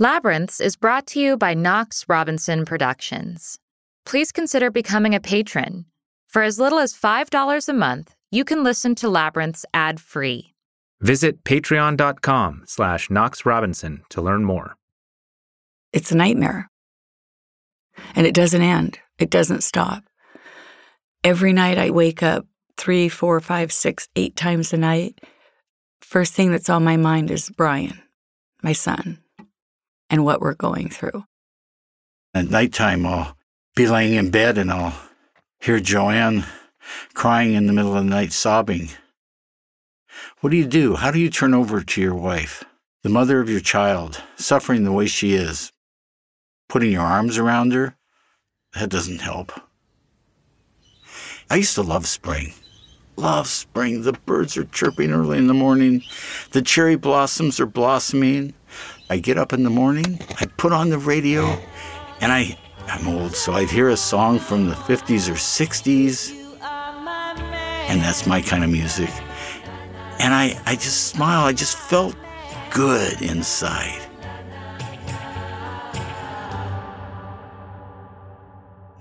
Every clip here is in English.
Labyrinths is brought to you by Knox Robinson Productions. Please consider becoming a patron. For as little as $5 a month, you can listen to Labyrinths ad-free. Visit patreon.com slash Knox Robinson to learn more. It's a nightmare. And it doesn't end. It doesn't stop. Every night I wake up three, four, five, six, eight times a night. First thing that's on my mind is Brian, my son, and what we're going through. At nighttime, I'll be laying in bed and I'll hear Joanne crying in the middle of the night, sobbing. What do you do? How do you turn over to your wife, the mother of your child, suffering the way she is? Putting your arms around her? That doesn't help. I used to love spring. Love spring. The birds are chirping early in the morning. The cherry blossoms are blossoming. I get up in the morning, I put on the radio, and I, I'm old, so I'd hear a song from the 50s or 60s, and that's my kind of music. And I, I just smile, I just felt good inside.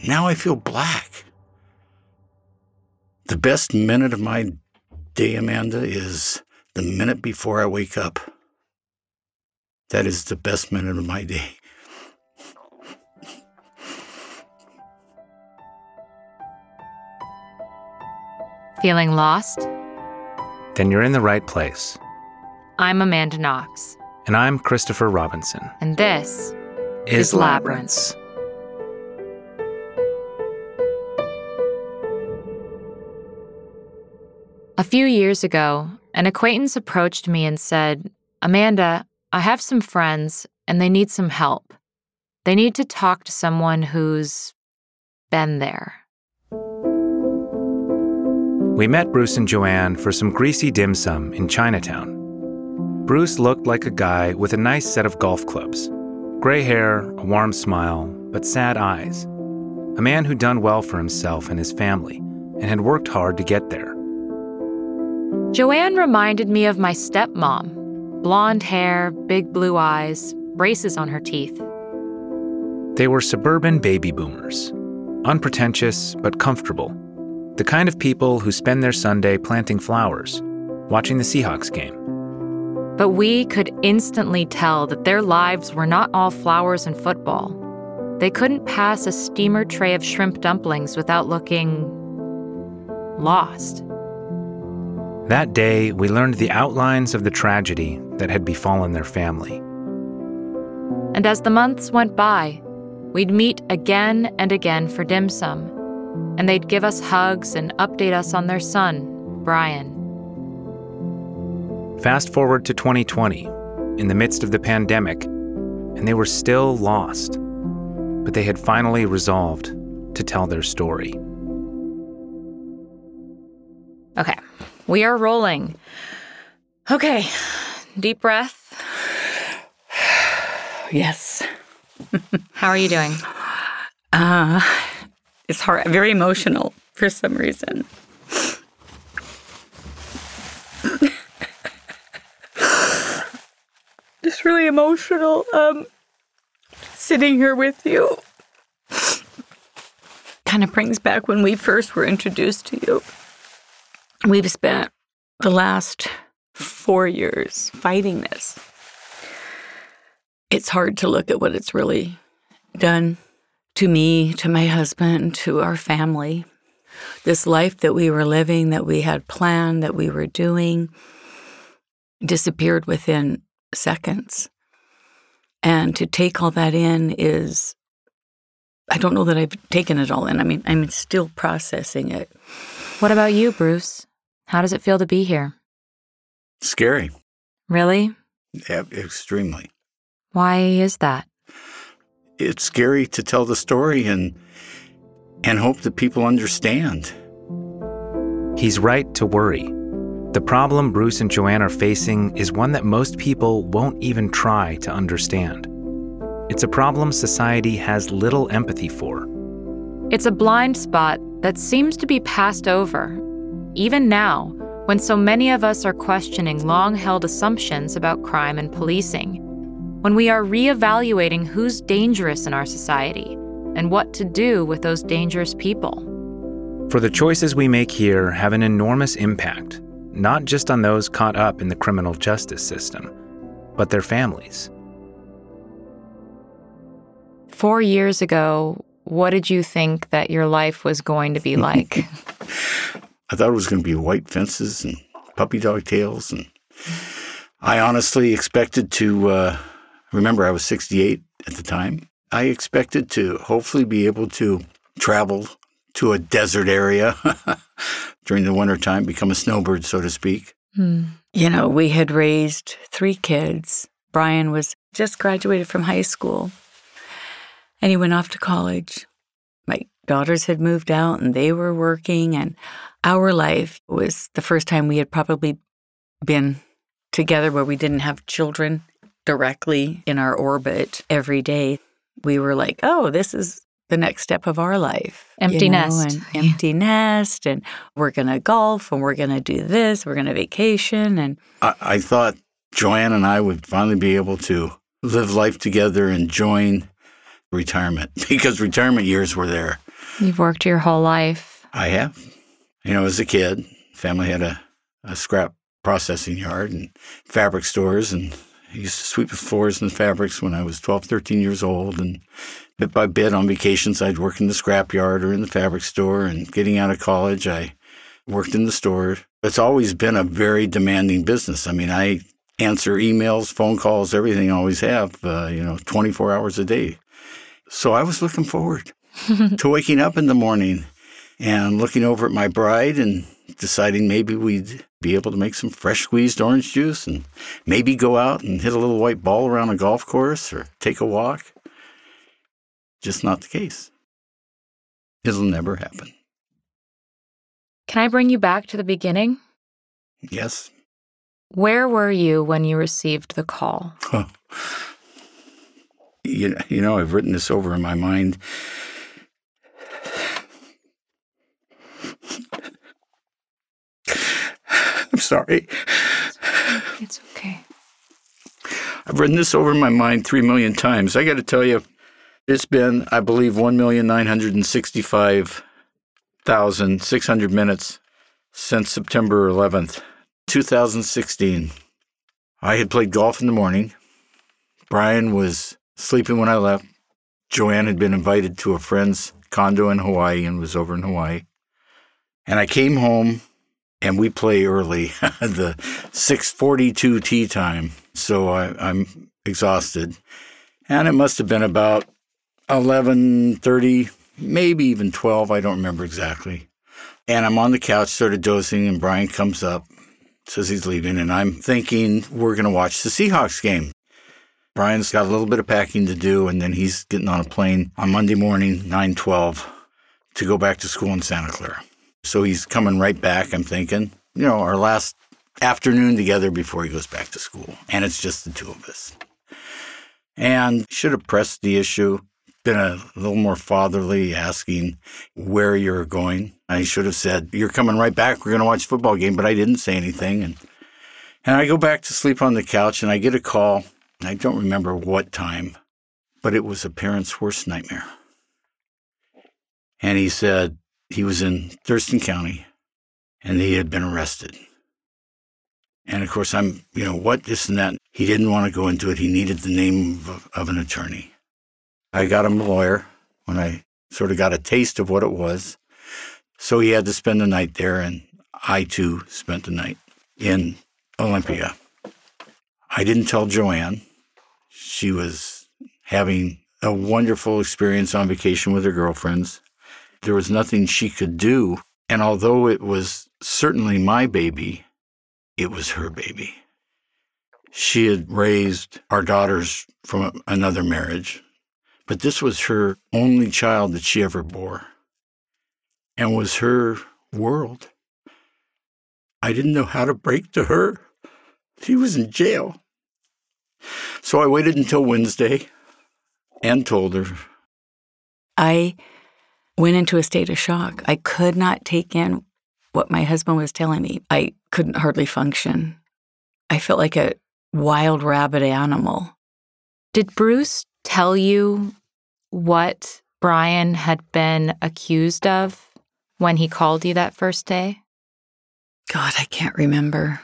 Now I feel black. The best minute of my day, Amanda, is the minute before I wake up. That is the best minute of my day. Feeling lost? Then you're in the right place. I'm Amanda Knox, And I'm Christopher Robinson. and this Is Is Labyrinths. A few years ago, an acquaintance approached me and said, Amanda, I have some friends and they need some help. They need to talk to someone who's been there. We met Bruce and Joanne for some greasy dim sum in Chinatown. Bruce looked like a guy with a nice set of golf clubs gray hair, a warm smile, but sad eyes. A man who'd done well for himself and his family and had worked hard to get there. Joanne reminded me of my stepmom blonde hair, big blue eyes, braces on her teeth. They were suburban baby boomers, unpretentious but comfortable. The kind of people who spend their Sunday planting flowers, watching the Seahawks game. But we could instantly tell that their lives were not all flowers and football. They couldn't pass a steamer tray of shrimp dumplings without looking lost. That day, we learned the outlines of the tragedy that had befallen their family. And as the months went by, we'd meet again and again for dim sum, and they'd give us hugs and update us on their son, Brian. Fast forward to 2020, in the midst of the pandemic, and they were still lost. But they had finally resolved to tell their story. Okay, we are rolling. Okay, deep breath. Yes. How are you doing? Uh, it's hard, very emotional for some reason. Just really emotional. Um, sitting here with you kind of brings back when we first were introduced to you. We've spent the last four years fighting this. It's hard to look at what it's really done to me, to my husband, to our family. This life that we were living, that we had planned, that we were doing, disappeared within seconds. And to take all that in is, I don't know that I've taken it all in. I mean, I'm still processing it. What about you, Bruce? How does it feel to be here? Scary. Really? Yeah, extremely. Why is that? It's scary to tell the story and and hope that people understand. He's right to worry. The problem Bruce and Joanne are facing is one that most people won't even try to understand. It's a problem society has little empathy for. It's a blind spot that seems to be passed over, even now, when so many of us are questioning long held assumptions about crime and policing. when we are re-evaluating who's dangerous in our society and what to do with those dangerous people. For the choices we make here have an enormous impact, not just on those caught up in the criminal justice system, but their families. Four years ago, what did you think that your life was going to be like? I thought it was going to be white fences and puppy dog tails. And I honestly expected to, uh, remember, I was 68 at the time. I expected to hopefully be able to travel to a desert area during the wintertime, become a snowbird, so to speak. Hmm. You know, we had raised three kids. Brian was just graduated from high school and he went off to college. My daughters had moved out and they were working, and our life was the first time we had probably been together where we didn't have children directly in our orbit every day. We were like, oh, this is the next step of our life. Empty you know, nest. And empty nest. And we're going to golf and we're going to do this. We're going to vacation. And I, I thought Joanne and I would finally be able to live life together and join retirement because retirement years were there. You've worked your whole life. I have. You know, as a kid, family had a, a scrap processing yard and fabric stores, and I used to sweep the floors and the fabrics when I was 12, 13 years old. And bit by bit on vacations, I'd work in the scrap yard or in the fabric store. And getting out of college, I worked in the store. It's always been a very demanding business. I mean, I answer emails, phone calls, everything I always have, uh, you know, 24 hours a day. So I was looking forward to waking up in the morning and looking over at my bride and deciding maybe we'd be able to make some fresh squeezed orange juice and maybe go out and hit a little white ball around a golf course or take a walk. Just not the case. It'll never happen. Can I bring you back to the beginning? Yes. Where were you when you received the call? you, you know, I've written this over in my mind. I'm sorry. It's okay. I've written this over in my mind three million times. I got to tell you, it's been, I believe, 1,965,600 minutes since September 11th, 2016. I had played golf in the morning. Brian was sleeping when I left. Joanne had been invited to a friend's condo in Hawaii and was over in Hawaii. And I came home and we play early, the 642 tee time. So I, I'm exhausted. And it must have been about 11:30, maybe even 12, I don't remember exactly. And I'm on the couch sort of dozing and Brian comes up, says he's leaving and I'm thinking we're going to watch the Seahawks game. Brian's got a little bit of packing to do, and then he's getting on a plane on Monday morning, 912, to go back to school in Santa Clara. So he's coming right back, I'm thinking. You know, our last afternoon together before he goes back to school. And it's just the two of us. And should have pressed the issue, been a little more fatherly, asking where you're going. I should have said, You're coming right back. We're going to watch football game. But I didn't say anything. And, and I go back to sleep on the couch and I get a call I don't remember what time, but it was a parent's worst nightmare. And he said he was in Thurston County and he had been arrested. And of course, I'm, you know, what, this and that. He didn't want to go into it. He needed the name of, of an attorney. I got him a lawyer when I sort of got a taste of what it was. So he had to spend the night there, and I too spent the night in Olympia. I didn't tell Joanne. She was having a wonderful experience on vacation with her girlfriends. There was nothing she could do. And although it was certainly my baby, it was her baby. She had raised our daughters from another marriage, but this was her only child that she ever bore and was her world. I didn't know how to break to her. She was in jail. So I waited until Wednesday and told her. I went into a state of shock. I could not take in what my husband was telling me. I couldn't hardly function. I felt like a wild rabbit animal. Did Bruce tell you what Brian had been accused of when he called you that first day? God, I can't remember.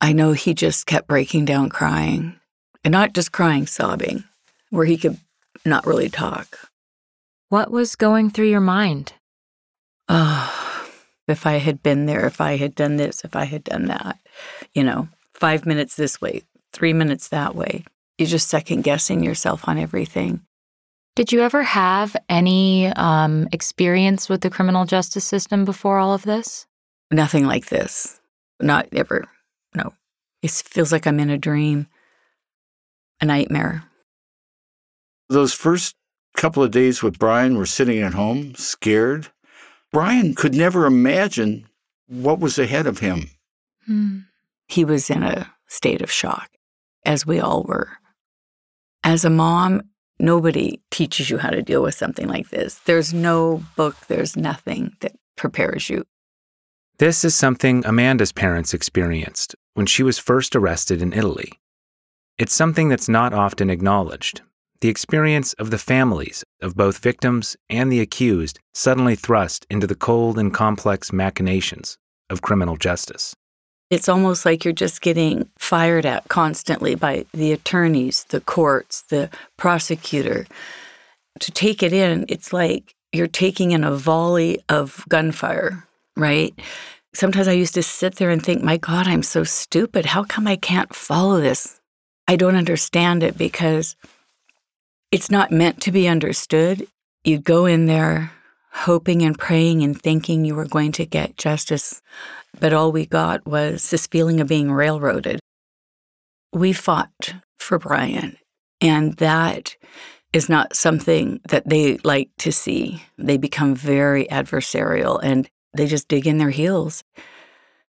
I know he just kept breaking down crying, and not just crying, sobbing, where he could not really talk. What was going through your mind? Oh, if I had been there, if I had done this, if I had done that, you know, five minutes this way, three minutes that way. You're just second guessing yourself on everything. Did you ever have any um, experience with the criminal justice system before all of this? Nothing like this. Not ever. No. It feels like I'm in a dream, a nightmare. Those first couple of days with Brian were sitting at home, scared. Brian could never imagine what was ahead of him. Hmm. He was in a state of shock, as we all were. As a mom, nobody teaches you how to deal with something like this. There's no book, there's nothing that prepares you. This is something Amanda's parents experienced when she was first arrested in Italy. It's something that's not often acknowledged the experience of the families of both victims and the accused suddenly thrust into the cold and complex machinations of criminal justice. It's almost like you're just getting fired at constantly by the attorneys, the courts, the prosecutor. To take it in, it's like you're taking in a volley of gunfire, right? Sometimes I used to sit there and think, my God, I'm so stupid. How come I can't follow this? I don't understand it because it's not meant to be understood. You go in there hoping and praying and thinking you were going to get justice, but all we got was this feeling of being railroaded. We fought for Brian, and that is not something that they like to see. They become very adversarial and they just dig in their heels.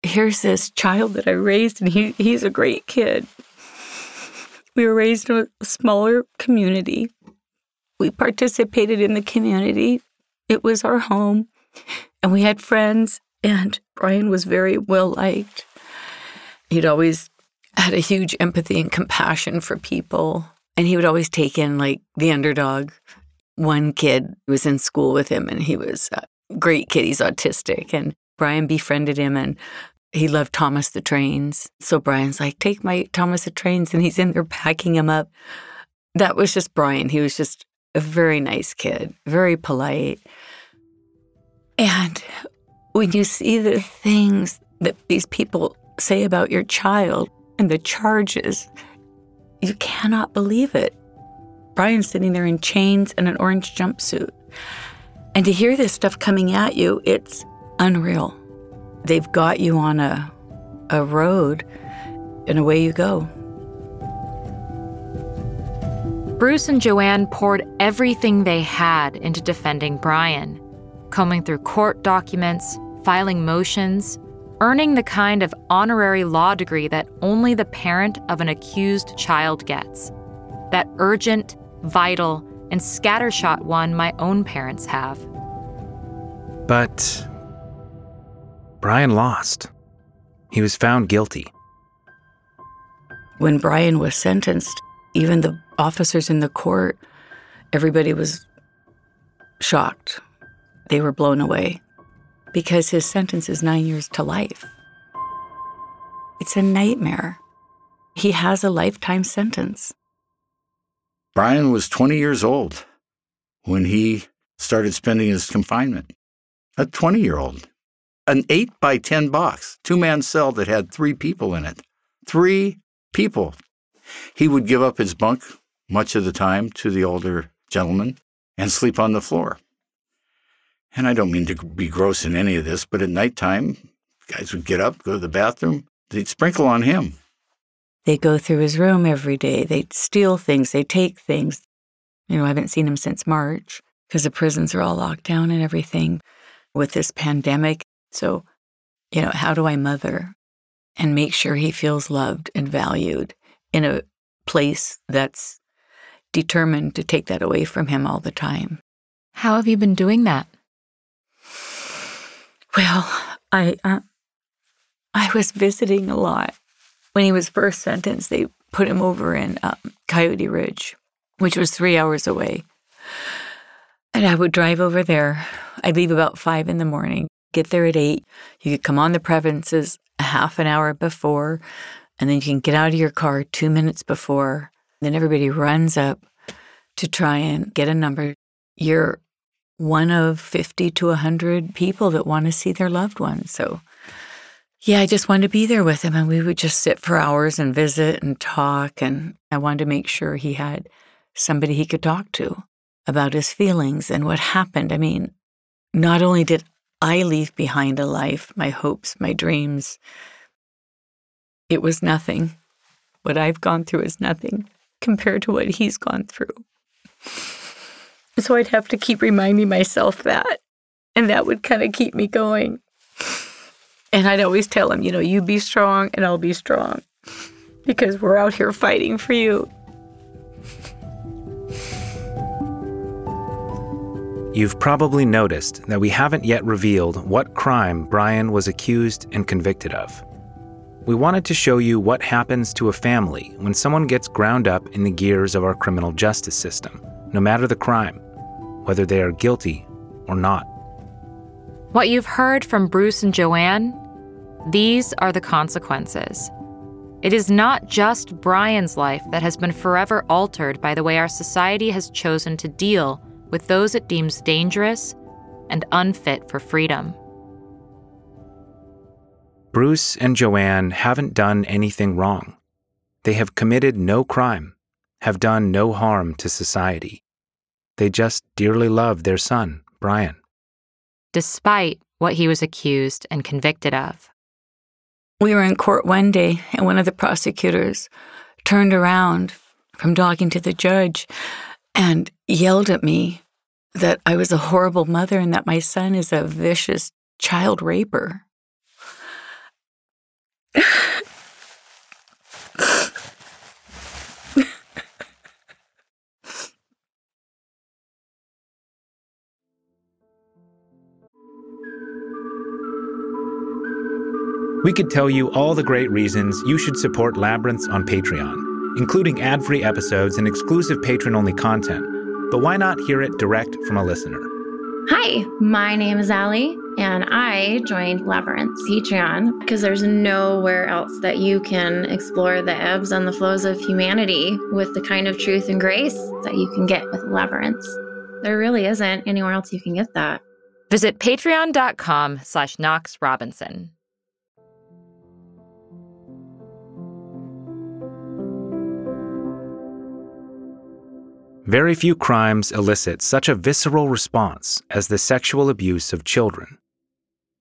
Here's this child that I raised, and he, he's a great kid. We were raised in a smaller community. We participated in the community. It was our home, and we had friends, and Brian was very well liked. He'd always had a huge empathy and compassion for people, and he would always take in like the underdog. One kid was in school with him, and he was a great kid. He's autistic, and Brian befriended him, and he loved Thomas the Trains. So Brian's like, take my Thomas the Trains. And he's in there packing him up. That was just Brian. He was just a very nice kid, very polite. And when you see the things that these people say about your child and the charges, you cannot believe it. Brian's sitting there in chains and an orange jumpsuit. And to hear this stuff coming at you, it's unreal they've got you on a, a road, and away you go. Bruce and Joanne poured everything they had into defending Brian, combing through court documents, filing motions, earning the kind of honorary law degree that only the parent of an accused child gets. That urgent, vital, and scattershot one my own parents have. But Brian lost. He was found guilty. When Brian was sentenced, even the officers in the court, everybody was shocked. They were blown away because his sentence is nine years to life. It's a nightmare. He has a lifetime sentence. Brian was 20 years old when he started spending his confinement. A 20 year old an eight by 10 box, two man cell that had three people in it. Three people. He would give up his bunk much of the time to the older gentleman and sleep on the floor. And I don't mean to be gross in any of this, but at nighttime, guys would get up, go to the bathroom, they'd sprinkle on him. They go through his room every day. They'd steal things, they take things. You know, I haven't seen him since March because the prisons are all locked down and everything. With this pandemic, so, you know, how do I mother and make sure he feels loved and valued in a place that's determined to take that away from him all the time? How have you been doing that? Well, I uh, I was visiting a lot When he was first sentenced, they put him over in um, Coyote Ridge, which was three hours away. And I would drive over there. I'd leave about five in the morning, get there at eight. You could come on the premises a half an hour before, and then you can get out of your car two minutes before. Then everybody runs up to try and get a number. You're one of 50 to 100 people that want to see their loved ones. So, yeah, I just wanted to be there with him. And we would just sit for hours and visit and talk. And I wanted to make sure he had somebody he could talk to about his feelings and what happened. I mean, not only did I leave behind a life, my hopes, my dreams, it was nothing. What I've gone through is nothing compared to what he's gone through. So I'd have to keep reminding myself that. And that would kind of keep me going. And I'd always tell him, you know, you be strong and I'll be strong because we're out here fighting for you. You've probably noticed that we haven't yet revealed what crime Brian was accused and convicted of. We wanted to show you what happens to a family when someone gets ground up in the gears of our criminal justice system, no matter the crime, whether they are guilty or not. What you've heard from Bruce and Joanne, these are the consequences. It is not just Brian's life that has been forever altered by the way our society has chosen to deal with those it deems dangerous and unfit for freedom. Bruce and Joanne haven't done anything wrong. They have committed no crime, have done no harm to society. They just dearly love their son, Brian. Despite what he was accused and convicted of. We were in court one day, and one of the prosecutors turned around from talking to the judge and yelled at me that I was a horrible mother and that my son is a vicious child raper. We could tell you all the great reasons you should support Labyrinths on Patreon, including ad free episodes and exclusive patron only content. But why not hear it direct from a listener? Hi, my name is Allie, and I joined Labyrinths Patreon because there's nowhere else that you can explore the ebbs and the flows of humanity with the kind of truth and grace that you can get with Labyrinths. There really isn't anywhere else you can get that. Visit patreon.com slash Knox Robinson. Very few crimes elicit such a visceral response as the sexual abuse of children.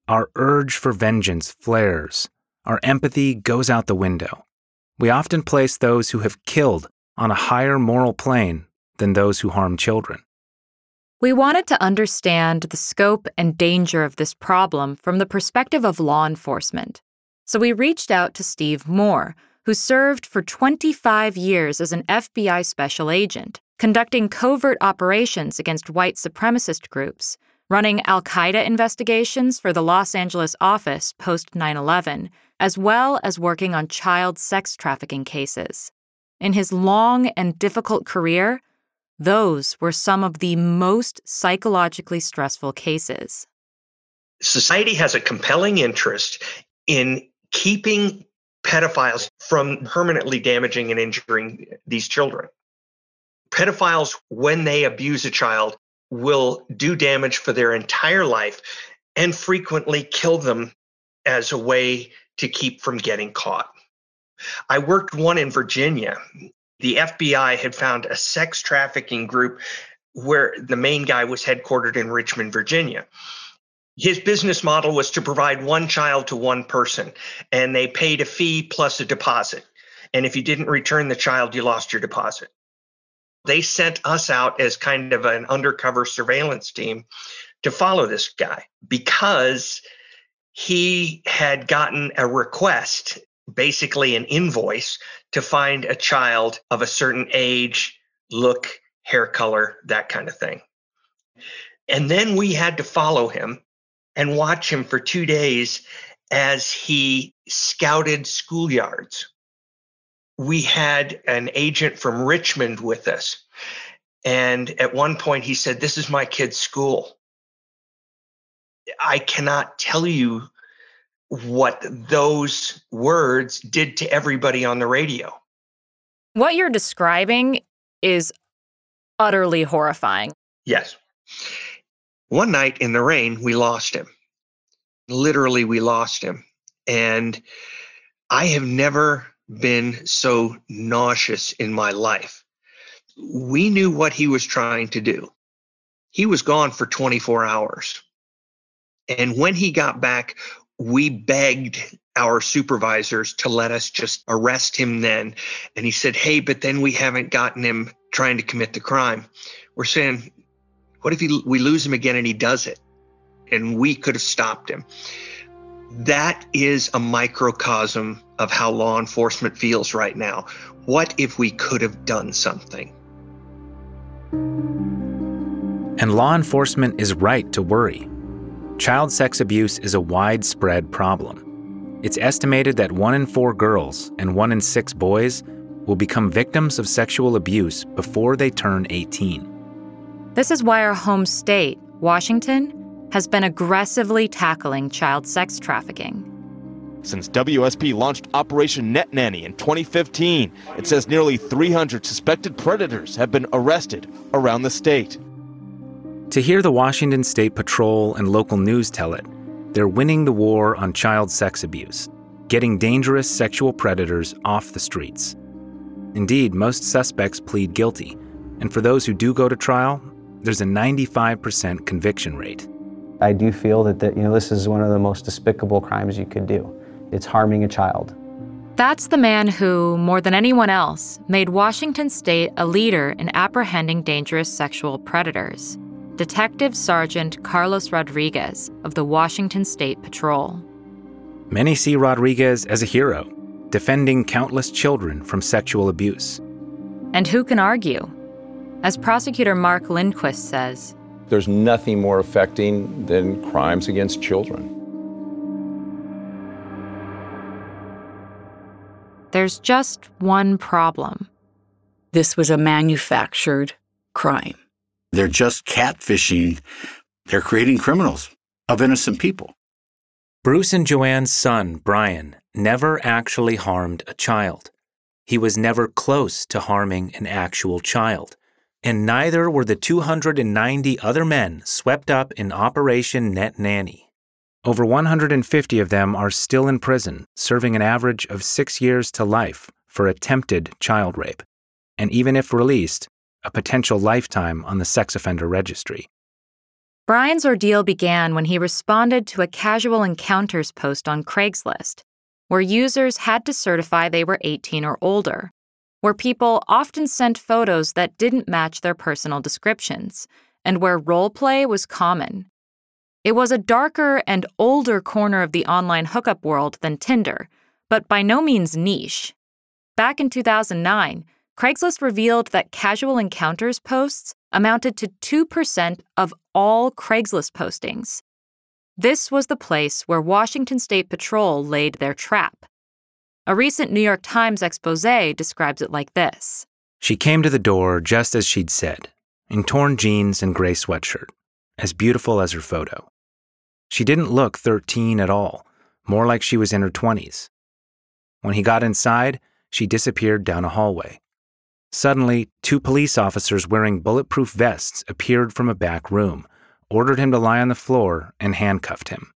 Our urge for vengeance flares, our empathy goes out the window. We often place those who have killed on a higher moral plane than those who harm children. We wanted to understand the scope and danger of this problem from the perspective of law enforcement. So we reached out to Steve Moore, who served for 25 years as an FBI special agent conducting covert operations against white supremacist groups, running Al Qaeda investigations for the Los Angeles office post 9 11, as well as working on child sex trafficking cases. In his long and difficult career, those were some of the most psychologically stressful cases. Society has a compelling interest in keeping pedophiles from permanently damaging and injuring these children pedophiles, when they abuse a child, will do damage for their entire life and frequently kill them as a way to keep from getting caught. I worked one in Virginia. The FBI had found a sex trafficking group where the main guy was headquartered in Richmond, Virginia. His business model was to provide one child to one person, and they paid a fee plus a deposit. And if you didn't return the child, you lost your deposit they sent us out as kind of an undercover surveillance team to follow this guy because he had gotten a request, basically an invoice, to find a child of a certain age, look, hair color, that kind of thing. And then we had to follow him and watch him for two days as he scouted schoolyards we had an agent from Richmond with us. And at one point, he said, This is my kid's school. I cannot tell you what those words did to everybody on the radio. What you're describing is utterly horrifying. Yes. One night in the rain, we lost him. Literally, we lost him. And I have never been so nauseous in my life. We knew what he was trying to do. He was gone for 24 hours. And when he got back, we begged our supervisors to let us just arrest him then. And he said, Hey, but then we haven't gotten him trying to commit the crime. We're saying, What if he, we lose him again and he does it? And we could have stopped him. That is a microcosm of how law enforcement feels right now. What if we could have done something? And law enforcement is right to worry. Child sex abuse is a widespread problem. It's estimated that one in four girls and one in six boys will become victims of sexual abuse before they turn 18. This is why our home state, Washington, has been aggressively tackling child sex trafficking. Since WSP launched Operation Net Nanny in 2015, it says nearly 300 suspected predators have been arrested around the state. To hear the Washington State Patrol and local news tell it, they're winning the war on child sex abuse, getting dangerous sexual predators off the streets. Indeed, most suspects plead guilty, and for those who do go to trial, there's a 95% conviction rate. I do feel that, that you know this is one of the most despicable crimes you could do. It's harming a child. That's the man who, more than anyone else, made Washington state a leader in apprehending dangerous sexual predators. Detective Sergeant Carlos Rodriguez of the Washington State Patrol. Many see Rodriguez as a hero, defending countless children from sexual abuse. And who can argue? As prosecutor Mark Lindquist says, there's nothing more affecting than crimes against children. There's just one problem. This was a manufactured crime. They're just catfishing. They're creating criminals of innocent people. Bruce and Joanne's son, Brian, never actually harmed a child. He was never close to harming an actual child and neither were the 290 other men swept up in Operation Net Nanny. Over 150 of them are still in prison, serving an average of six years to life for attempted child rape, and even if released, a potential lifetime on the sex offender registry. Brian's ordeal began when he responded to a casual encounters post on Craigslist, where users had to certify they were 18 or older where people often sent photos that didn't match their personal descriptions, and where role play was common. It was a darker and older corner of the online hookup world than Tinder, but by no means niche. Back in 2009, Craigslist revealed that casual encounters posts amounted to 2% of all Craigslist postings. This was the place where Washington State Patrol laid their trap. A recent New York Times expose describes it like this She came to the door just as she'd said, in torn jeans and gray sweatshirt, as beautiful as her photo. She didn't look 13 at all, more like she was in her 20s. When he got inside, she disappeared down a hallway. Suddenly, two police officers wearing bulletproof vests appeared from a back room, ordered him to lie on the floor, and handcuffed him.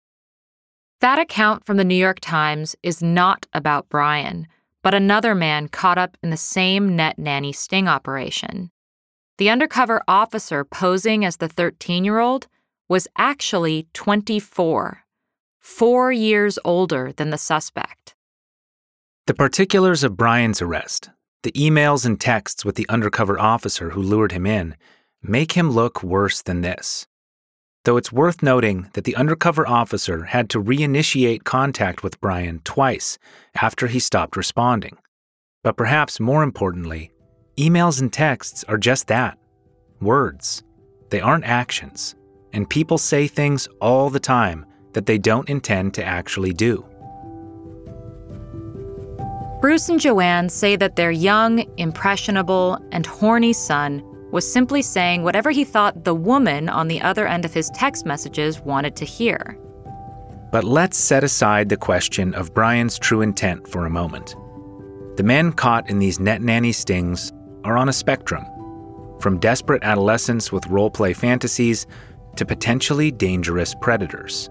That account from the New York Times is not about Brian, but another man caught up in the same net nanny sting operation. The undercover officer posing as the 13 year old was actually 24, four years older than the suspect. The particulars of Brian's arrest, the emails and texts with the undercover officer who lured him in, make him look worse than this though it's worth noting that the undercover officer had to reinitiate contact with Brian twice after he stopped responding. But perhaps more importantly, emails and texts are just that words. They aren't actions, and people say things all the time that they don't intend to actually do. Bruce and Joanne say that their young, impressionable, and horny son was simply saying whatever he thought the woman on the other end of his text messages wanted to hear. But let's set aside the question of Brian's true intent for a moment. The men caught in these net nanny stings are on a spectrum, from desperate adolescents with role play fantasies to potentially dangerous predators.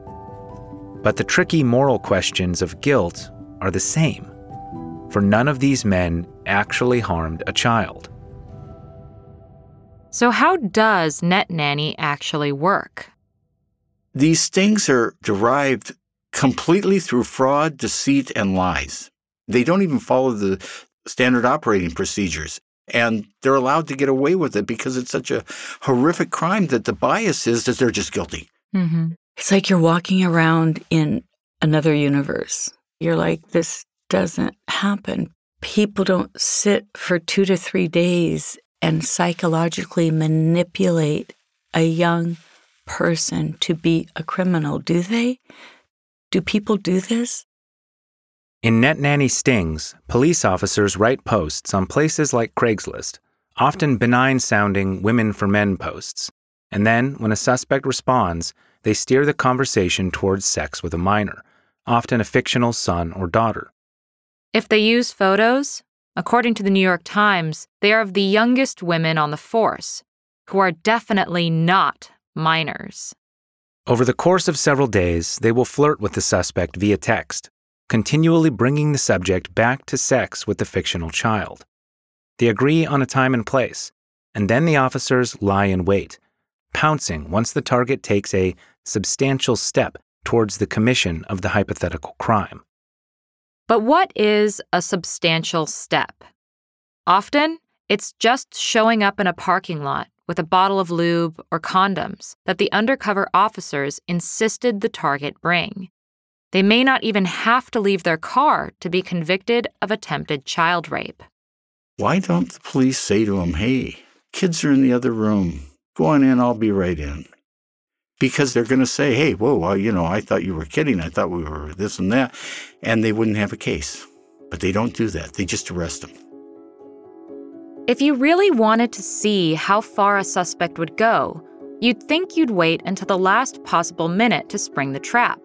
But the tricky moral questions of guilt are the same, for none of these men actually harmed a child. So, how does net nanny actually work? These stings are derived completely through fraud, deceit, and lies. They don't even follow the standard operating procedures. And they're allowed to get away with it because it's such a horrific crime that the bias is that they're just guilty. Mm-hmm. It's like you're walking around in another universe. You're like, this doesn't happen. People don't sit for two to three days and psychologically manipulate a young person to be a criminal, do they? Do people do this? In Net Nanny Stings, police officers write posts on places like Craigslist, often benign sounding women for men posts. And then, when a suspect responds, they steer the conversation towards sex with a minor, often a fictional son or daughter. If they use photos, According to the New York Times, they are of the youngest women on the force, who are definitely not minors. Over the course of several days, they will flirt with the suspect via text, continually bringing the subject back to sex with the fictional child. They agree on a time and place, and then the officers lie in wait, pouncing once the target takes a substantial step towards the commission of the hypothetical crime. But what is a substantial step? Often, it's just showing up in a parking lot with a bottle of lube or condoms that the undercover officers insisted the target bring. They may not even have to leave their car to be convicted of attempted child rape. Why don't the police say to him, hey, kids are in the other room. Go on in, I'll be right in because they're going to say, hey, whoa, well, you know, I thought you were kidding. I thought we were this and that. And they wouldn't have a case. But they don't do that, they just arrest them. If you really wanted to see how far a suspect would go, you'd think you'd wait until the last possible minute to spring the trap.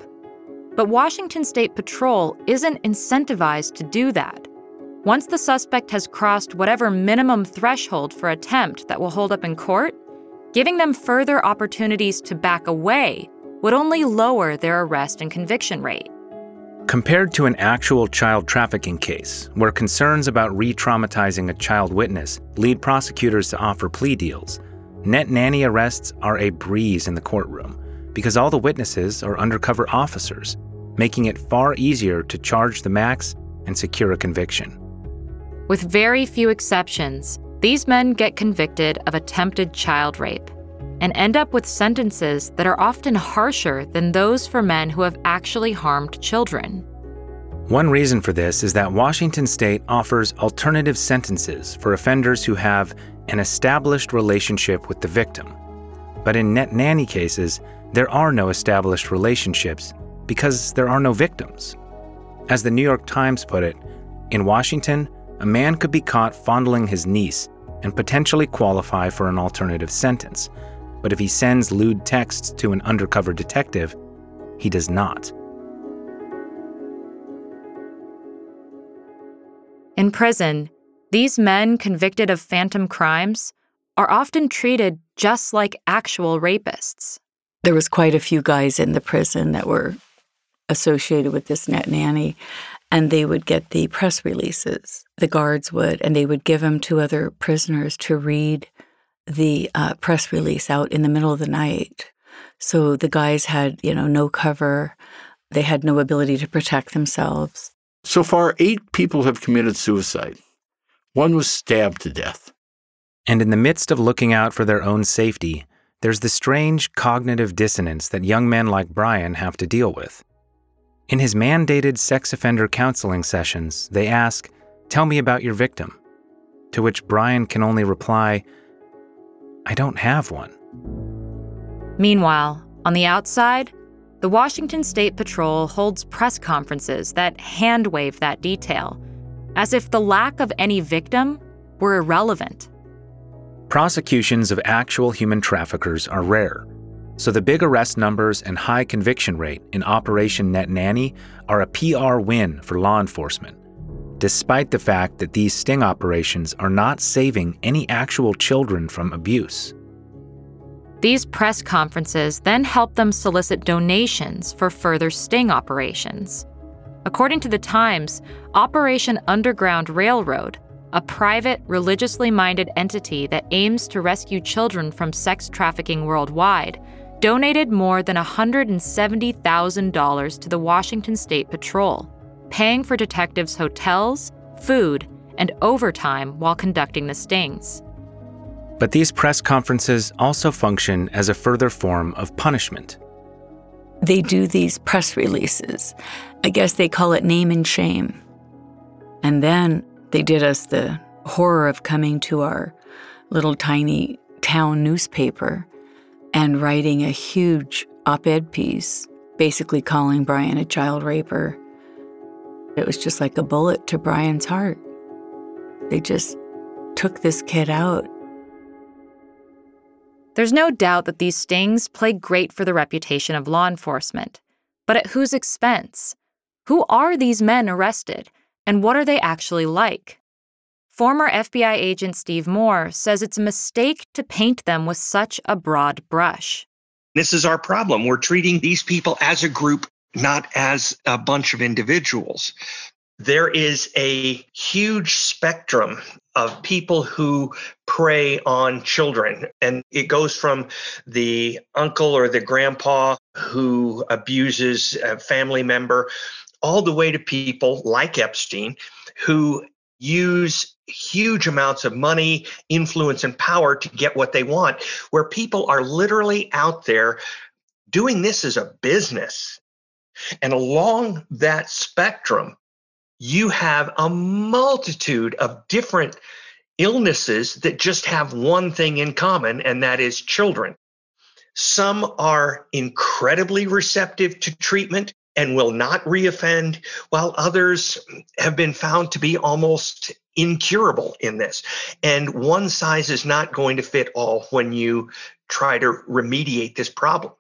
But Washington State Patrol isn't incentivized to do that. Once the suspect has crossed whatever minimum threshold for attempt that will hold up in court, Giving them further opportunities to back away would only lower their arrest and conviction rate. Compared to an actual child trafficking case, where concerns about re traumatizing a child witness lead prosecutors to offer plea deals, net nanny arrests are a breeze in the courtroom because all the witnesses are undercover officers, making it far easier to charge the max and secure a conviction. With very few exceptions, these men get convicted of attempted child rape and end up with sentences that are often harsher than those for men who have actually harmed children. One reason for this is that Washington state offers alternative sentences for offenders who have an established relationship with the victim. But in net nanny cases, there are no established relationships because there are no victims. As the New York Times put it, in Washington, a man could be caught fondling his niece and potentially qualify for an alternative sentence. But if he sends lewd texts to an undercover detective, he does not. In prison, these men convicted of phantom crimes are often treated just like actual rapists. There was quite a few guys in the prison that were associated with this net nanny, and they would get the press releases. The guards would, and they would give them to other prisoners to read the uh, press release out in the middle of the night. So the guys had, you know, no cover. They had no ability to protect themselves. So far, eight people have committed suicide. One was stabbed to death. And in the midst of looking out for their own safety, there's the strange cognitive dissonance that young men like Brian have to deal with. In his mandated sex offender counseling sessions, they ask, Tell me about your victim. To which Brian can only reply, I don't have one. Meanwhile, on the outside, the Washington State Patrol holds press conferences that hand wave that detail, as if the lack of any victim were irrelevant. Prosecutions of actual human traffickers are rare, so the big arrest numbers and high conviction rate in Operation Net Nanny are a PR win for law enforcement, despite the fact that these sting operations are not saving any actual children from abuse. These press conferences then help them solicit donations for further sting operations. According to the Times, Operation Underground Railroad, a private, religiously minded entity that aims to rescue children from sex trafficking worldwide, donated more than $170,000 to the Washington State Patrol, paying for detectives' hotels, food, and overtime while conducting the stings. But these press conferences also function as a further form of punishment. They do these press releases. I guess they call it name and shame. And then they did us the horror of coming to our little tiny town newspaper and writing a huge op ed piece, basically calling Brian a child raper. It was just like a bullet to Brian's heart. They just took this kid out. There's no doubt that these stings play great for the reputation of law enforcement. But at whose expense? Who are these men arrested, and what are they actually like? Former FBI agent Steve Moore says it's a mistake to paint them with such a broad brush. This is our problem. We're treating these people as a group, not as a bunch of individuals. There is a huge spectrum of people who prey on children. And it goes from the uncle or the grandpa who abuses a family member all the way to people like Epstein who use huge amounts of money, influence, and power to get what they want, where people are literally out there doing this as a business. And along that spectrum, you have a multitude of different illnesses that just have one thing in common, and that is children. Some are incredibly receptive to treatment and will not reoffend, while others have been found to be almost incurable in this. And one size is not going to fit all when you try to remediate this problem.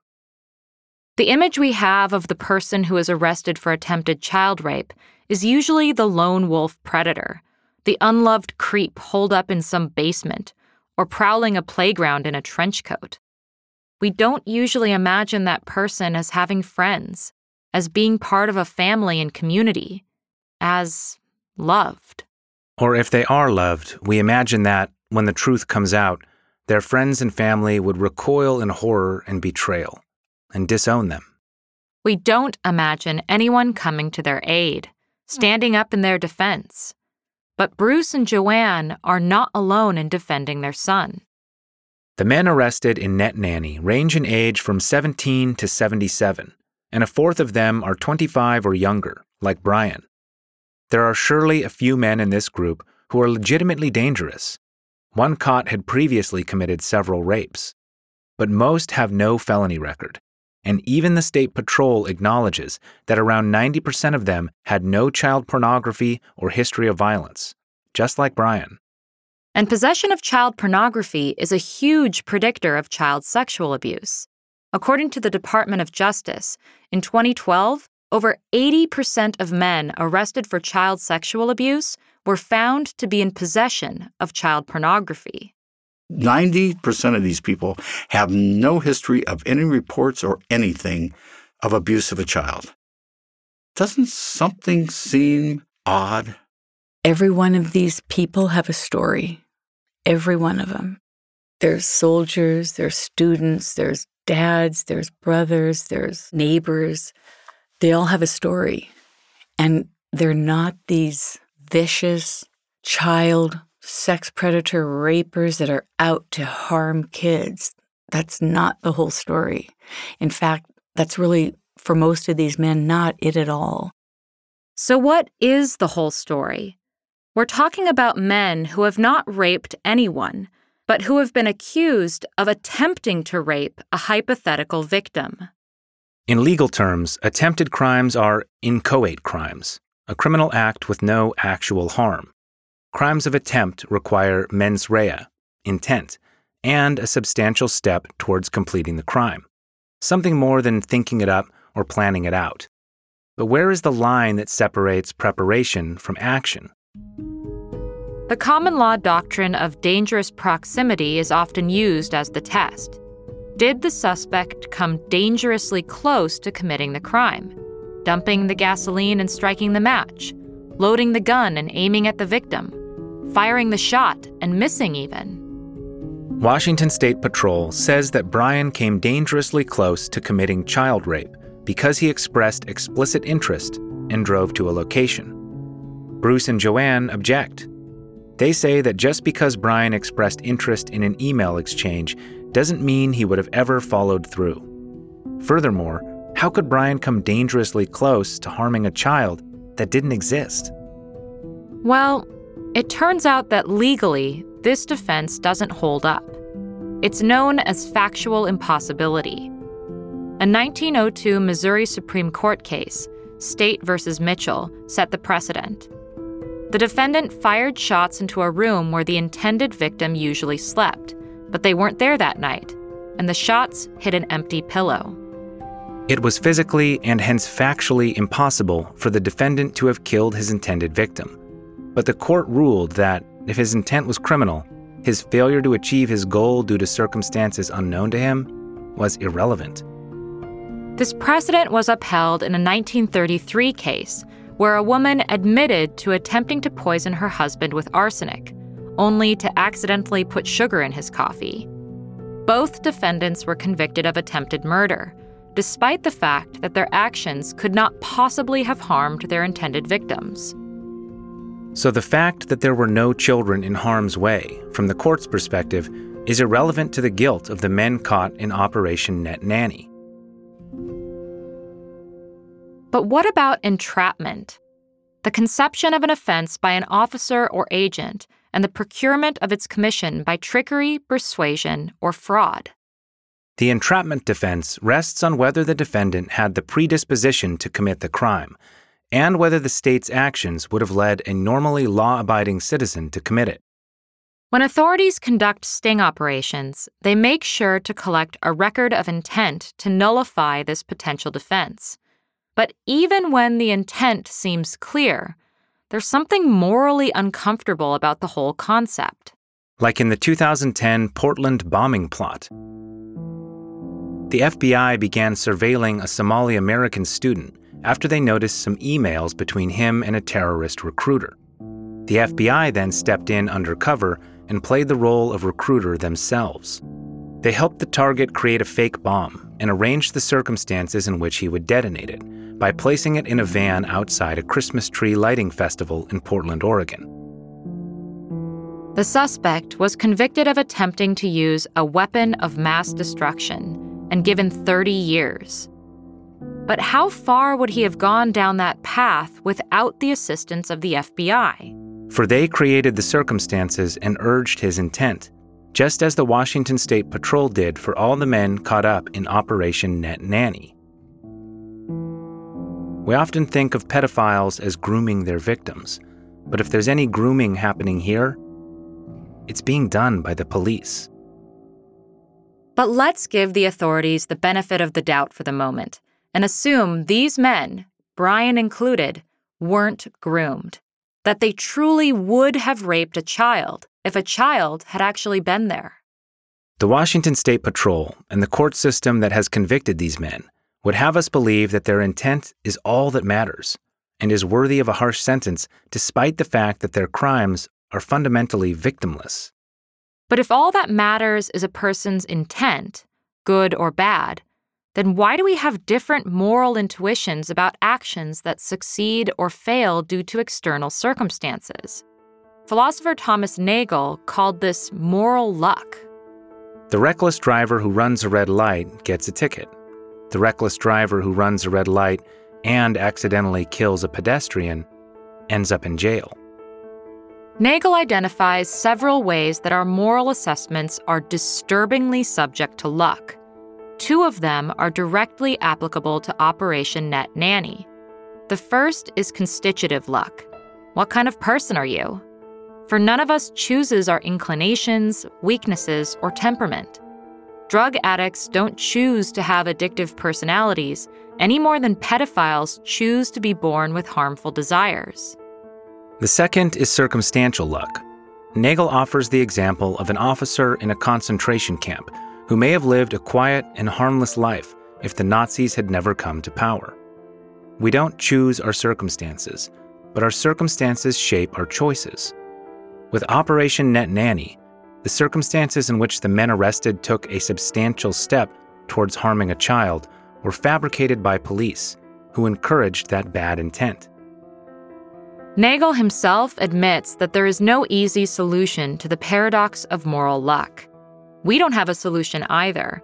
The image we have of the person who is arrested for attempted child rape is usually the lone wolf predator, the unloved creep holed up in some basement, or prowling a playground in a trench coat. We don't usually imagine that person as having friends, as being part of a family and community, as loved. Or if they are loved, we imagine that, when the truth comes out, their friends and family would recoil in horror and betrayal and disown them. We don't imagine anyone coming to their aid, standing up in their defense. But Bruce and Joanne are not alone in defending their son. The men arrested in Net Nanny range in age from 17 to 77, and a fourth of them are 25 or younger, like Brian. There are surely a few men in this group who are legitimately dangerous. One caught had previously committed several rapes. But most have no felony record, and even the State Patrol acknowledges that around 90% of them had no child pornography or history of violence, just like Brian. And possession of child pornography is a huge predictor of child sexual abuse. According to the Department of Justice, in 2012, over 80% of men arrested for child sexual abuse were found to be in possession of child pornography. 90% of these people have no history of any reports or anything of abuse of a child. Doesn't something seem odd? Every one of these people have a story. Every one of them. There's soldiers, there's students, there's dads, there's brothers, there's neighbors. They all have a story. And they're not these vicious child sex predator rapers that are out to harm kids. That's not the whole story. In fact, that's really, for most of these men, not it at all. So, what is the whole story? We're talking about men who have not raped anyone, but who have been accused of attempting to rape a hypothetical victim. In legal terms, attempted crimes are inchoate crimes, a criminal act with no actual harm. Crimes of attempt require mens rea, intent, and a substantial step towards completing the crime, something more than thinking it up or planning it out. But where is the line that separates preparation from action? The common law doctrine of dangerous proximity is often used as the test. Did the suspect come dangerously close to committing the crime? Dumping the gasoline and striking the match? Loading the gun and aiming at the victim? Firing the shot and missing even? Washington State Patrol says that Brian came dangerously close to committing child rape because he expressed explicit interest and drove to a location. Bruce and Joanne object. They say that just because Brian expressed interest in an email exchange doesn't mean he would have ever followed through. Furthermore, how could Brian come dangerously close to harming a child that didn't exist? Well, it turns out that legally, this defense doesn't hold up. It's known as factual impossibility. A 1902 Missouri Supreme Court case, State v. Mitchell, set the precedent. The defendant fired shots into a room where the intended victim usually slept, but they weren't there that night, and the shots hit an empty pillow. It was physically and hence factually impossible for the defendant to have killed his intended victim. But the court ruled that if his intent was criminal, his failure to achieve his goal due to circumstances unknown to him was irrelevant. This precedent was upheld in a 1933 case where a woman admitted to attempting to poison her husband with arsenic, only to accidentally put sugar in his coffee. Both defendants were convicted of attempted murder, despite the fact that their actions could not possibly have harmed their intended victims. So the fact that there were no children in harm's way, from the court's perspective, is irrelevant to the guilt of the men caught in Operation Net Nanny. But what about entrapment? The conception of an offense by an officer or agent and the procurement of its commission by trickery, persuasion, or fraud. The entrapment defense rests on whether the defendant had the predisposition to commit the crime and whether the state's actions would have led a normally law abiding citizen to commit it. When authorities conduct sting operations, they make sure to collect a record of intent to nullify this potential defense. But even when the intent seems clear, there's something morally uncomfortable about the whole concept. Like in the 2010 Portland bombing plot. The FBI began surveilling a Somali American student after they noticed some emails between him and a terrorist recruiter. The FBI then stepped in undercover and played the role of recruiter themselves. They helped the target create a fake bomb and arranged the circumstances in which he would detonate it by placing it in a van outside a Christmas tree lighting festival in Portland, Oregon. The suspect was convicted of attempting to use a weapon of mass destruction and given 30 years. But how far would he have gone down that path without the assistance of the FBI? For they created the circumstances and urged his intent, just as the Washington State Patrol did for all the men caught up in Operation Net Nanny. We often think of pedophiles as grooming their victims, but if there's any grooming happening here, it's being done by the police. But let's give the authorities the benefit of the doubt for the moment and assume these men, Brian included, weren't groomed, that they truly would have raped a child if a child had actually been there. The Washington State Patrol and the court system that has convicted these men would have us believe that their intent is all that matters and is worthy of a harsh sentence despite the fact that their crimes are fundamentally victimless. But if all that matters is a person's intent, good or bad, then why do we have different moral intuitions about actions that succeed or fail due to external circumstances? Philosopher Thomas Nagel called this moral luck. The reckless driver who runs a red light gets a ticket. The reckless driver who runs a red light and accidentally kills a pedestrian ends up in jail. Nagel identifies several ways that our moral assessments are disturbingly subject to luck. Two of them are directly applicable to Operation Net Nanny. The first is constitutive luck. What kind of person are you? For none of us chooses our inclinations, weaknesses, or temperament. Drug addicts don't choose to have addictive personalities any more than pedophiles choose to be born with harmful desires. The second is circumstantial luck. Nagel offers the example of an officer in a concentration camp who may have lived a quiet and harmless life if the Nazis had never come to power. We don't choose our circumstances, but our circumstances shape our choices. With Operation Net Nanny, the circumstances in which the men arrested took a substantial step towards harming a child were fabricated by police, who encouraged that bad intent. Nagel himself admits that there is no easy solution to the paradox of moral luck. We don't have a solution either,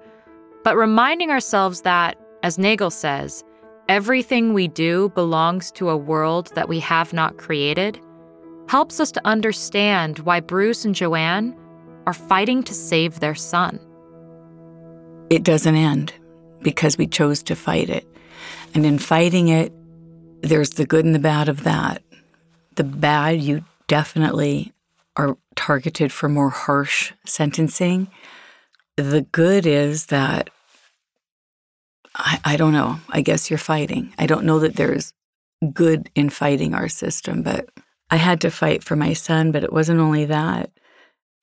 but reminding ourselves that, as Nagel says, everything we do belongs to a world that we have not created helps us to understand why Bruce and Joanne are fighting to save their son. It doesn't end because we chose to fight it. And in fighting it, there's the good and the bad of that. The bad, you definitely are targeted for more harsh sentencing. The good is that I, I don't know. I guess you're fighting. I don't know that there's good in fighting our system, but I had to fight for my son, but it wasn't only that.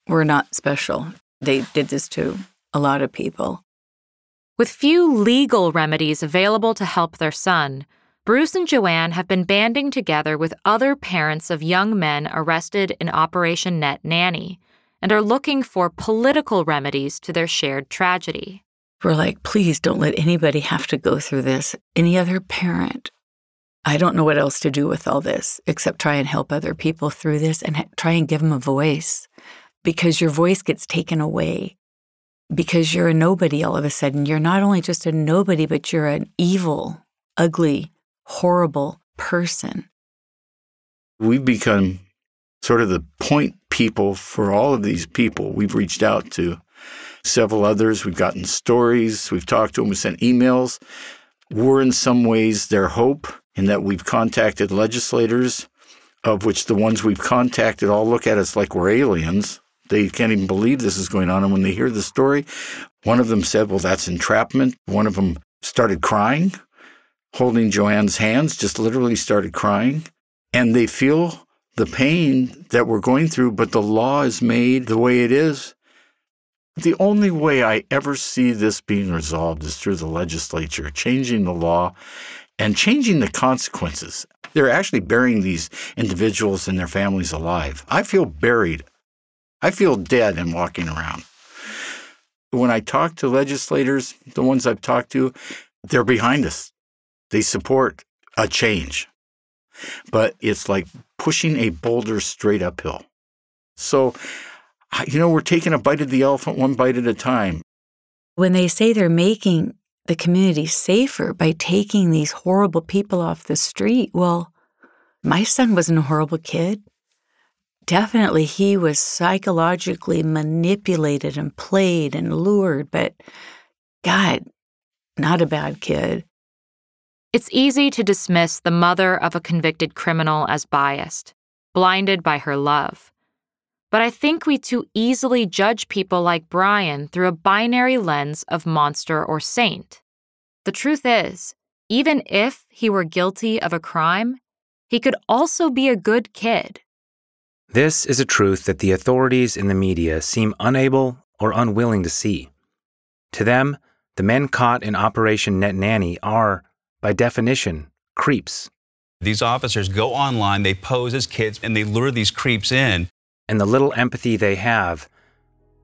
We're not special. They did this to a lot of people. With few legal remedies available to help their son, Bruce and Joanne have been banding together with other parents of young men arrested in Operation Net Nanny and are looking for political remedies to their shared tragedy. We're like, please don't let anybody have to go through this. Any other parent I don't know what else to do with all this except try and help other people through this and try and give them a voice because your voice gets taken away because you're a nobody all of a sudden. You're not only just a nobody, but you're an evil, ugly, horrible person. We've become sort of the point people for all of these people. We've reached out to several others. We've gotten stories. We've talked to them. We sent emails. We're in some ways their hope in that we've contacted legislators, of which the ones we've contacted all look at us like we're aliens. They can't even believe this is going on. And when they hear the story, one of them said, Well, that's entrapment. One of them started crying, holding Joanne's hands, just literally started crying. And they feel the pain that we're going through, but the law is made the way it is. The only way I ever see this being resolved is through the legislature changing the law and changing the consequences. They're actually burying these individuals and their families alive. I feel buried. I feel dead and walking around. When I talk to legislators, the ones I've talked to, they're behind us. They support a change. But it's like pushing a boulder straight uphill. So, you know, we're taking a bite of the elephant one bite at a time. When they say they're making the community safer by taking these horrible people off the street. Well, my son wasn't a horrible kid. Definitely, he was psychologically manipulated and played and lured, but God, not a bad kid. It's easy to dismiss the mother of a convicted criminal as biased, blinded by her love. But I think we too easily judge people like Brian through a binary lens of monster or saint. The truth is, even if he were guilty of a crime, he could also be a good kid. This is a truth that the authorities in the media seem unable or unwilling to see. To them, the men caught in Operation Net Nanny are, by definition, creeps. These officers go online, they pose as kids, and they lure these creeps in and the little empathy they have,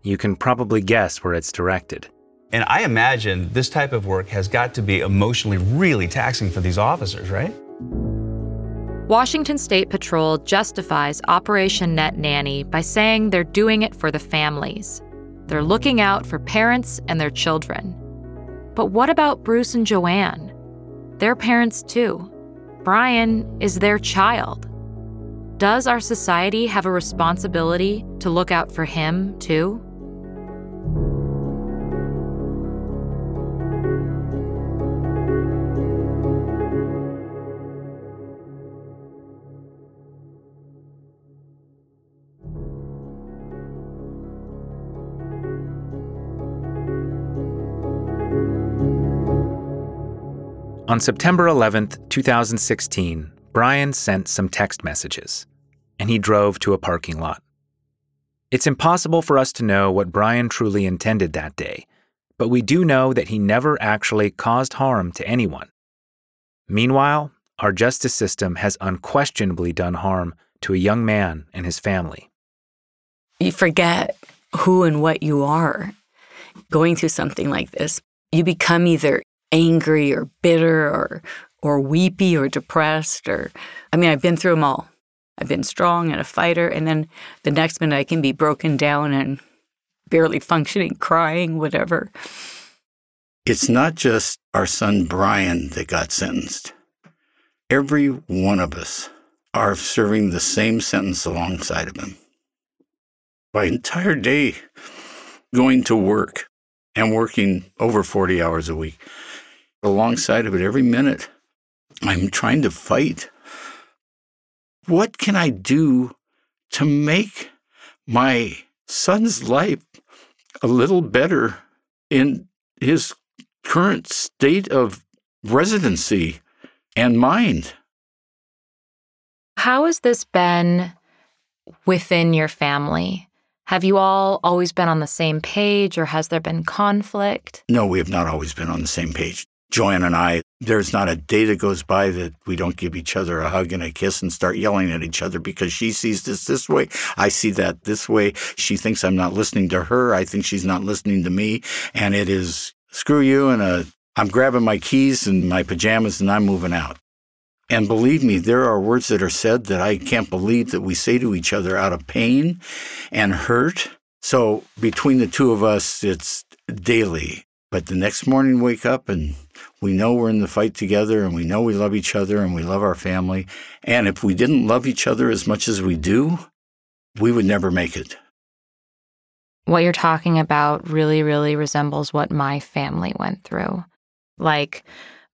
you can probably guess where it's directed. And I imagine this type of work has got to be emotionally really taxing for these officers, right? Washington State Patrol justifies Operation Net Nanny by saying they're doing it for the families. They're looking out for parents and their children. But what about Bruce and Joanne? They're parents too. Brian is their child. Does our society have a responsibility to look out for him, too? On September 11th, 2016, Brian sent some text messages, and he drove to a parking lot. It's impossible for us to know what Brian truly intended that day, but we do know that he never actually caused harm to anyone. Meanwhile, our justice system has unquestionably done harm to a young man and his family. You forget who and what you are going through something like this. You become either angry or bitter or or weepy or depressed or I mean I've been through them all. I've been strong and a fighter and then the next minute I can be broken down and barely functioning, crying, whatever. It's not just our son Brian that got sentenced. Every one of us are serving the same sentence alongside of him. My entire day going to work and working over 40 hours a week. Alongside of it, every minute, I'm trying to fight. What can I do to make my son's life a little better in his current state of residency and mind? How has this been within your family? Have you all always been on the same page or has there been conflict? No, we have not always been on the same page. Joanne and I, there's not a day that goes by that we don't give each other a hug and a kiss and start yelling at each other because she sees this this way. I see that this way. She thinks I'm not listening to her. I think she's not listening to me. And it is screw you and a, I'm grabbing my keys and my pajamas and I'm moving out. And believe me, there are words that are said that I can't believe that we say to each other out of pain and hurt. So between the two of us, it's daily. But the next morning, wake up and we know we're in the fight together and we know we love each other and we love our family. And if we didn't love each other as much as we do, we would never make it. What you're talking about really, really resembles what my family went through. Like,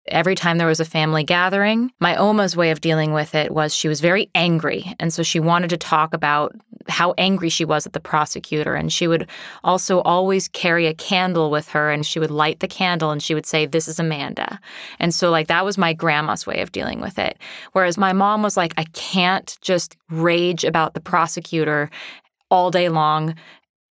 Every time there was a family gathering, my Oma's way of dealing with it was she was very angry. And so she wanted to talk about how angry she was at the prosecutor. And she would also always carry a candle with her and she would light the candle and she would say, This is Amanda. And so, like, that was my grandma's way of dealing with it. Whereas my mom was like, I can't just rage about the prosecutor all day long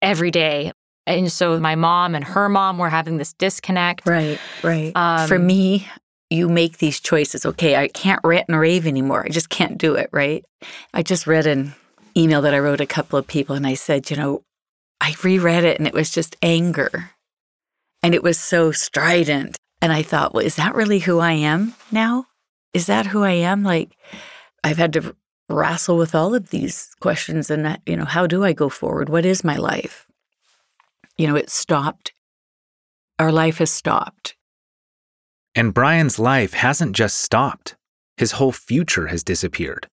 every day. And so my mom and her mom were having this disconnect. Right, right. Um, For me, you make these choices. Okay, I can't rant and rave anymore. I just can't do it, right? I just read an email that I wrote a couple of people and I said, you know, I reread it and it was just anger. And it was so strident. And I thought, well, is that really who I am now? Is that who I am? Like, I've had to wrestle with all of these questions and, uh, you know, how do I go forward? What is my life? You know, it stopped. Our life has stopped. And Brian's life hasn't just stopped, his whole future has disappeared.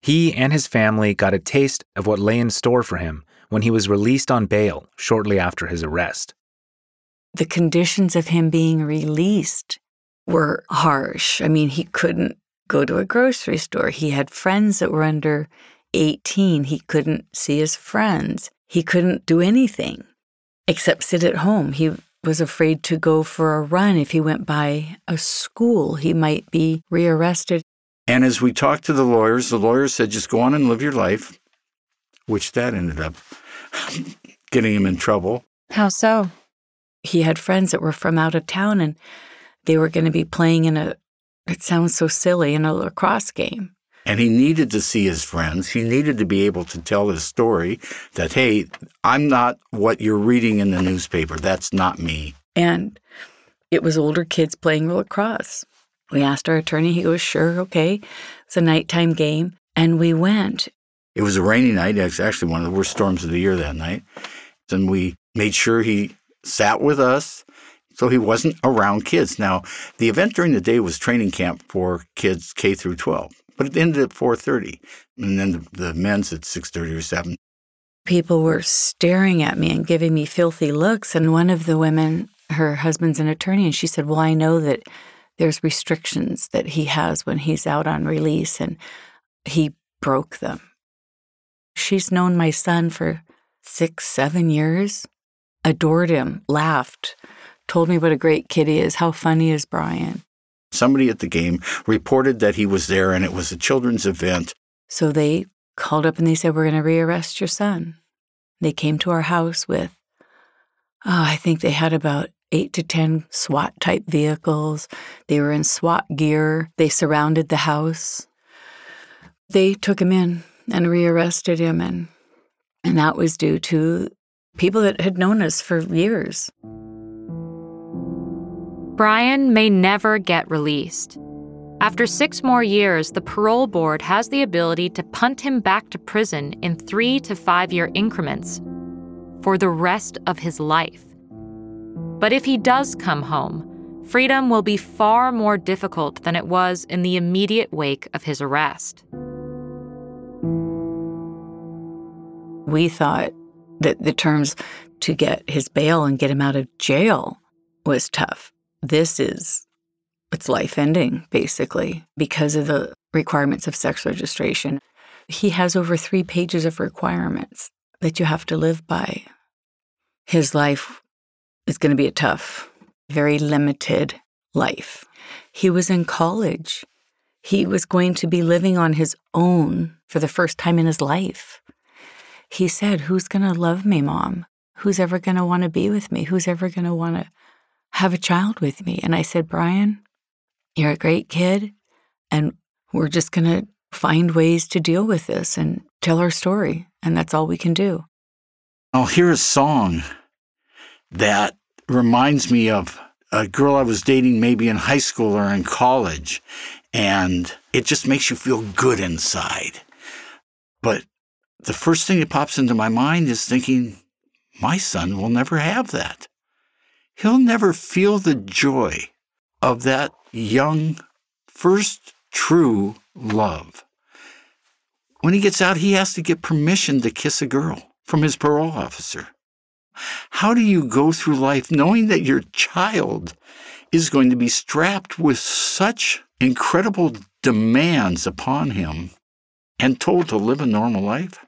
He and his family got a taste of what lay in store for him when he was released on bail shortly after his arrest. The conditions of him being released were harsh. I mean, he couldn't go to a grocery store. He had friends that were under 18. He couldn't see his friends. He couldn't do anything except sit at home. He was afraid to go for a run. If he went by a school, he might be rearrested. And as we talked to the lawyers, the lawyers said, just go on and live your life, which that ended up getting him in trouble. How so? He had friends that were from out of town and they were going to be playing in a, it sounds so silly, in a lacrosse game. And he needed to see his friends. He needed to be able to tell his story that, hey, I'm not what you're reading in the newspaper. That's not me. And it was older kids playing lacrosse. We asked our attorney. He goes, sure, okay. It's a nighttime game. And we went. It was a rainy night. It was actually one of the worst storms of the year that night. And we made sure he sat with us so he wasn't around kids. Now, the event during the day was training camp for kids K through 12 but it ended at 4.30 and then the, the men's at 6.30 or 7 people were staring at me and giving me filthy looks and one of the women her husband's an attorney and she said well i know that there's restrictions that he has when he's out on release and he broke them. She's known my son for six seven years adored him laughed told me what a great kid he is. How funny is brian Somebody at the game reported that he was there and it was a children's event. So they called up and they said, We're going to rearrest your son. They came to our house with, oh, I think they had about eight to 10 SWAT type vehicles. They were in SWAT gear. They surrounded the house. They took him in and rearrested him. And, and that was due to people that had known us for years. Brian may never get released. After six more years, the parole board has the ability to punt him back to prison in three to five year increments for the rest of his life. But if he does come home, freedom will be far more difficult than it was in the immediate wake of his arrest. We thought that the terms to get his bail and get him out of jail was tough. This is it's life ending, basically, because of the requirements of sex registration. He has over three pages of requirements that you have to live by. His life is going to be a tough, very limited life. He was in college. He was going to be living on his own for the first time in his life. He said, Who's going to love me, mom? Who's ever going to want to be with me? Who's ever going to want to have a child with me? And I said, Brian, you're a great kid, and we're just going to find ways to deal with this and tell our story. And that's all we can do. I'll hear a song that reminds me of a girl I was dating maybe in high school or in college. And it just makes you feel good inside. But the first thing that pops into my mind is thinking, my son will never have that. He'll never feel the joy of that young, first true love. When he gets out, he has to get permission to kiss a girl from his parole officer. How do you go through life knowing that your child is going to be strapped with such incredible demands upon him and told to live a normal life?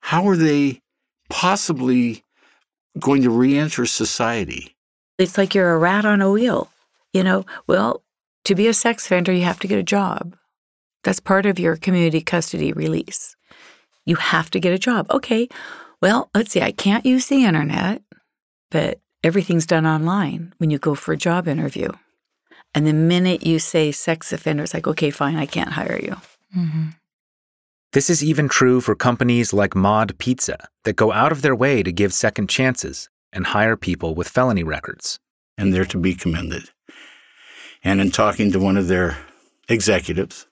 How are they possibly going to re enter society? It's like you're a rat on a wheel. You know, well, to be a sex offender, you have to get a job. That's part of your community custody release. You have to get a job. Okay, well, let's see, I can't use the internet, but everything's done online when you go for a job interview. And the minute you say sex offender, it's like, okay, fine, I can't hire you. Mm-hmm. This is even true for companies like Mod Pizza that go out of their way to give second chances and hire people with felony records. And they're to be commended. And in talking to one of their executives,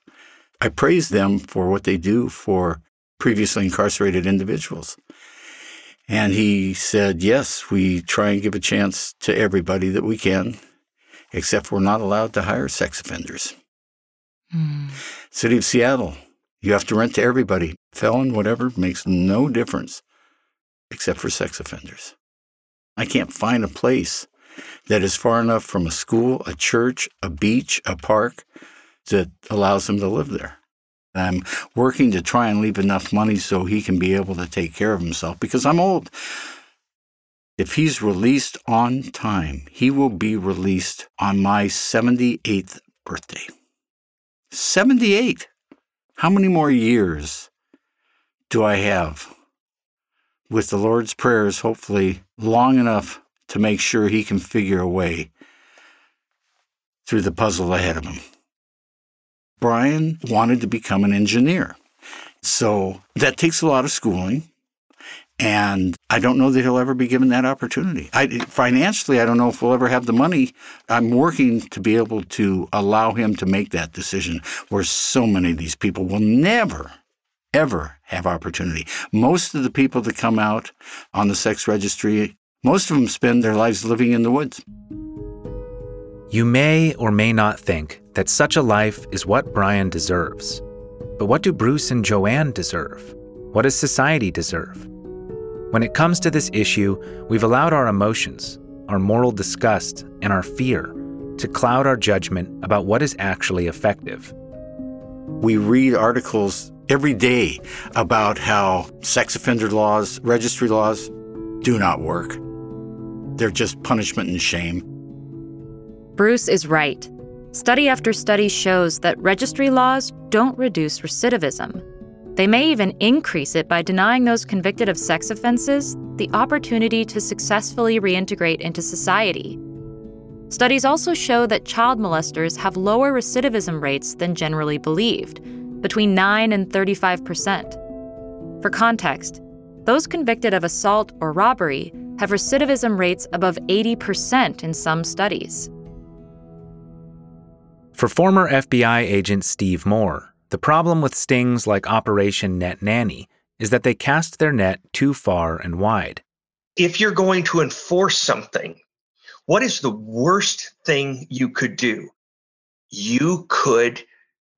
I praise them for what they do for previously incarcerated individuals. And he said, Yes, we try and give a chance to everybody that we can, except we're not allowed to hire sex offenders. Mm. City of Seattle, you have to rent to everybody. Felon, whatever, makes no difference except for sex offenders. I can't find a place that is far enough from a school, a church, a beach, a park that allows him to live there. I'm working to try and leave enough money so he can be able to take care of himself because I'm old. If he's released on time, he will be released on my 78th birthday. 78! How many more years do I have? With the Lord's prayers, hopefully long enough to make sure he can figure a way through the puzzle ahead of him. Brian wanted to become an engineer. So that takes a lot of schooling. And I don't know that he'll ever be given that opportunity. I, financially, I don't know if we'll ever have the money. I'm working to be able to allow him to make that decision where so many of these people will never, ever have opportunity. Most of the people that come out on the sex registry most of them spend their lives living in the woods. You may or may not think that such a life is what Brian deserves. But what do Bruce and Joanne deserve? What does society deserve? When it comes to this issue, we've allowed our emotions, our moral disgust, and our fear to cloud our judgment about what is actually effective. We read articles every day about how sex offender laws, registry laws do not work. They're just punishment and shame. Bruce is right. Study after study shows that registry laws don't reduce recidivism. They may even increase it by denying those convicted of sex offenses the opportunity to successfully reintegrate into society. Studies also show that child molesters have lower recidivism rates than generally believed, between 9 and 35 percent. For context, those convicted of assault or robbery have recidivism rates above 80% in some studies. For former FBI agent Steve Moore, the problem with stings like Operation Net Nanny is that they cast their net too far and wide. If you're going to enforce something, what is the worst thing you could do? You could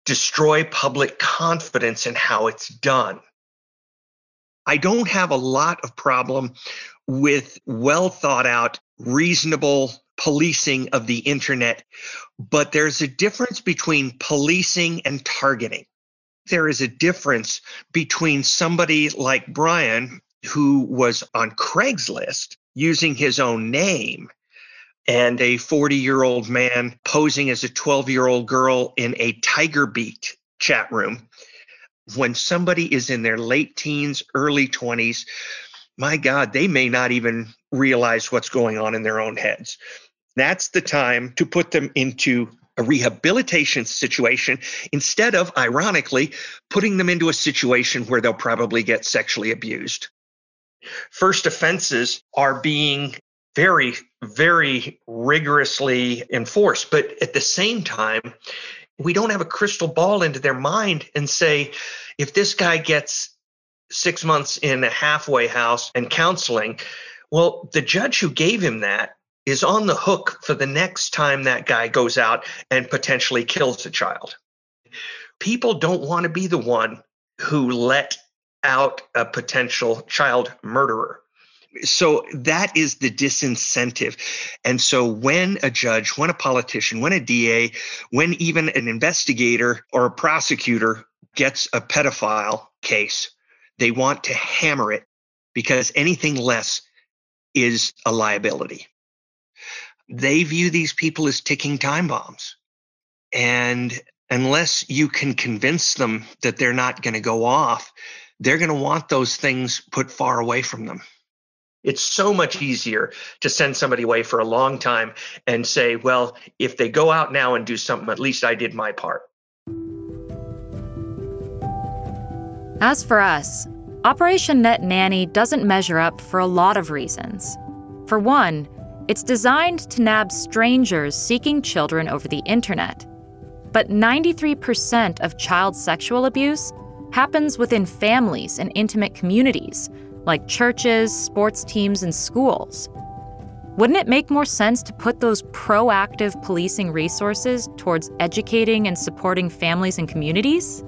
destroy public confidence in how it's done. I don't have a lot of problem with well thought out, reasonable policing of the internet, but there's a difference between policing and targeting. There is a difference between somebody like Brian, who was on Craigslist using his own name, and a 40 year old man posing as a 12 year old girl in a Tiger Beat chat room. When somebody is in their late teens, early 20s, my God, they may not even realize what's going on in their own heads. That's the time to put them into a rehabilitation situation instead of, ironically, putting them into a situation where they'll probably get sexually abused. First offenses are being very, very rigorously enforced, but at the same time, we don't have a crystal ball into their mind and say, if this guy gets six months in a halfway house and counseling, well, the judge who gave him that is on the hook for the next time that guy goes out and potentially kills a child. People don't want to be the one who let out a potential child murderer. So that is the disincentive. And so when a judge, when a politician, when a DA, when even an investigator or a prosecutor gets a pedophile case, they want to hammer it because anything less is a liability. They view these people as ticking time bombs. And unless you can convince them that they're not going to go off, they're going to want those things put far away from them. It's so much easier to send somebody away for a long time and say, well, if they go out now and do something, at least I did my part. As for us, Operation Net Nanny doesn't measure up for a lot of reasons. For one, it's designed to nab strangers seeking children over the internet. But 93% of child sexual abuse happens within families and intimate communities, like churches, sports teams, and schools. Wouldn't it make more sense to put those proactive policing resources towards educating and supporting families and communities?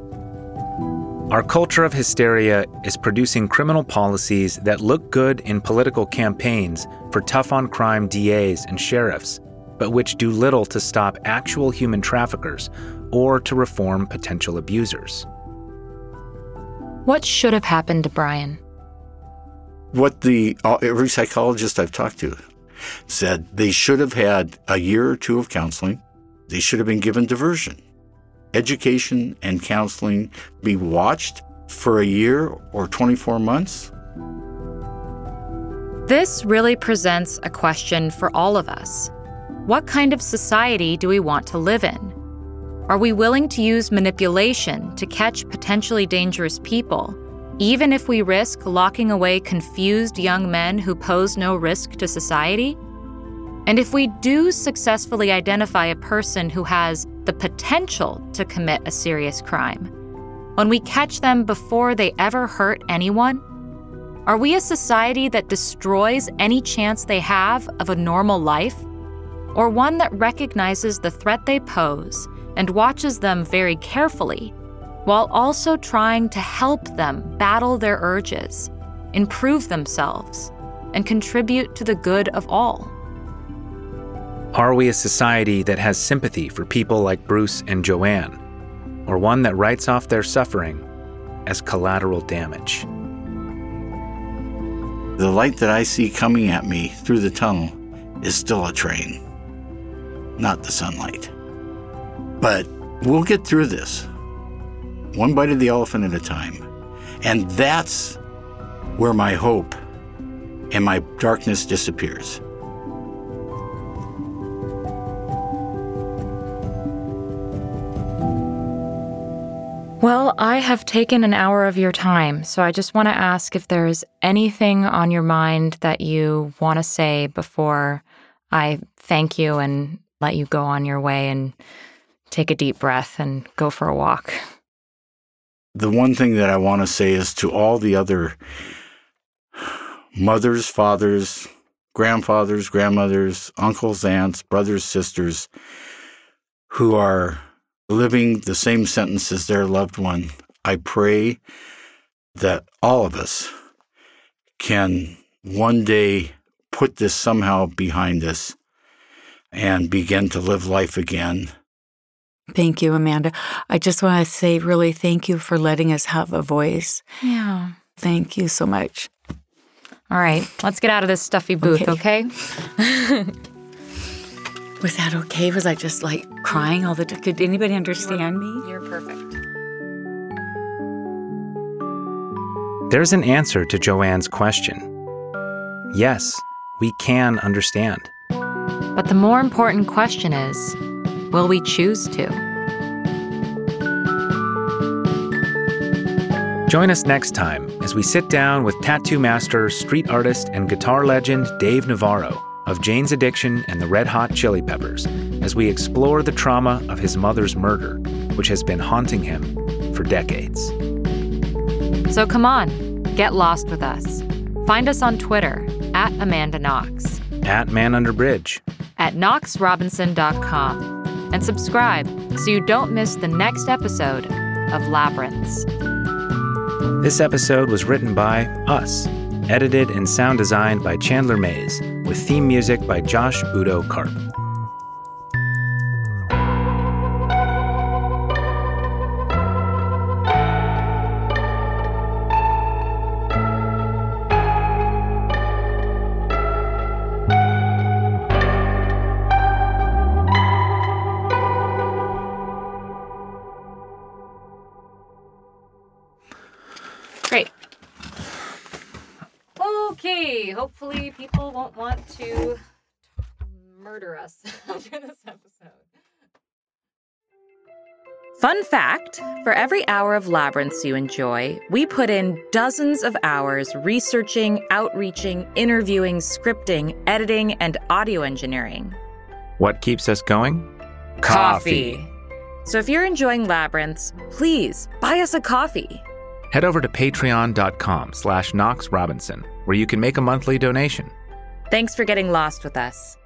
Our culture of hysteria is producing criminal policies that look good in political campaigns for tough on crime DAs and sheriffs, but which do little to stop actual human traffickers or to reform potential abusers. What should have happened to Brian? What the uh, every psychologist I've talked to said they should have had a year or two of counseling. They should have been given diversion education and counseling be watched for a year or 24 months? This really presents a question for all of us. What kind of society do we want to live in? Are we willing to use manipulation to catch potentially dangerous people, even if we risk locking away confused young men who pose no risk to society? And if we do successfully identify a person who has the potential to commit a serious crime, when we catch them before they ever hurt anyone, are we a society that destroys any chance they have of a normal life? Or one that recognizes the threat they pose and watches them very carefully, while also trying to help them battle their urges, improve themselves, and contribute to the good of all? Are we a society that has sympathy for people like Bruce and Joanne, or one that writes off their suffering as collateral damage? The light that I see coming at me through the tunnel is still a train, not the sunlight. But we'll get through this, one bite of the elephant at a time. And that's where my hope and my darkness disappears. Well, I have taken an hour of your time, so I just want to ask if there's anything on your mind that you want to say before I thank you and let you go on your way and take a deep breath and go for a walk. The one thing that I want to say is to all the other mothers, fathers, grandfathers, grandmothers, uncles, aunts, brothers, sisters who are living the same sentence as their loved one. I pray that all of us can one day put this somehow behind us and begin to live life again. Thank you, Amanda. I just want to say, really, thank you for letting us have a voice. Yeah. Thank you so much. All right, let's get out of this stuffy booth, okay? okay? Was that okay? Was I just like crying all the time? Could anybody understand me? You're perfect. There's an answer to Joanne's question. Yes, we can understand. But the more important question is will we choose to? Join us next time as we sit down with tattoo master, street artist, and guitar legend Dave Navarro of Jane's Addiction and the Red Hot Chili Peppers as we explore the trauma of his mother's murder, which has been haunting him for decades. So come on, get lost with us. Find us on Twitter at Amanda Knox, at Man Under Bridge, at knoxrobinson.com, and subscribe so you don't miss the next episode of Labyrinths. This episode was written by us, edited and sound designed by Chandler Mays, with theme music by Josh Budo Karp. Murder us after this episode. Fun fact for every hour of Labyrinths you enjoy, we put in dozens of hours researching, outreaching, interviewing, scripting, editing, and audio engineering. What keeps us going? Coffee! So if you're enjoying Labyrinths, please buy us a coffee. Head over to patreon.com slash Knox Robinson, where you can make a monthly donation. Thanks for getting lost with us.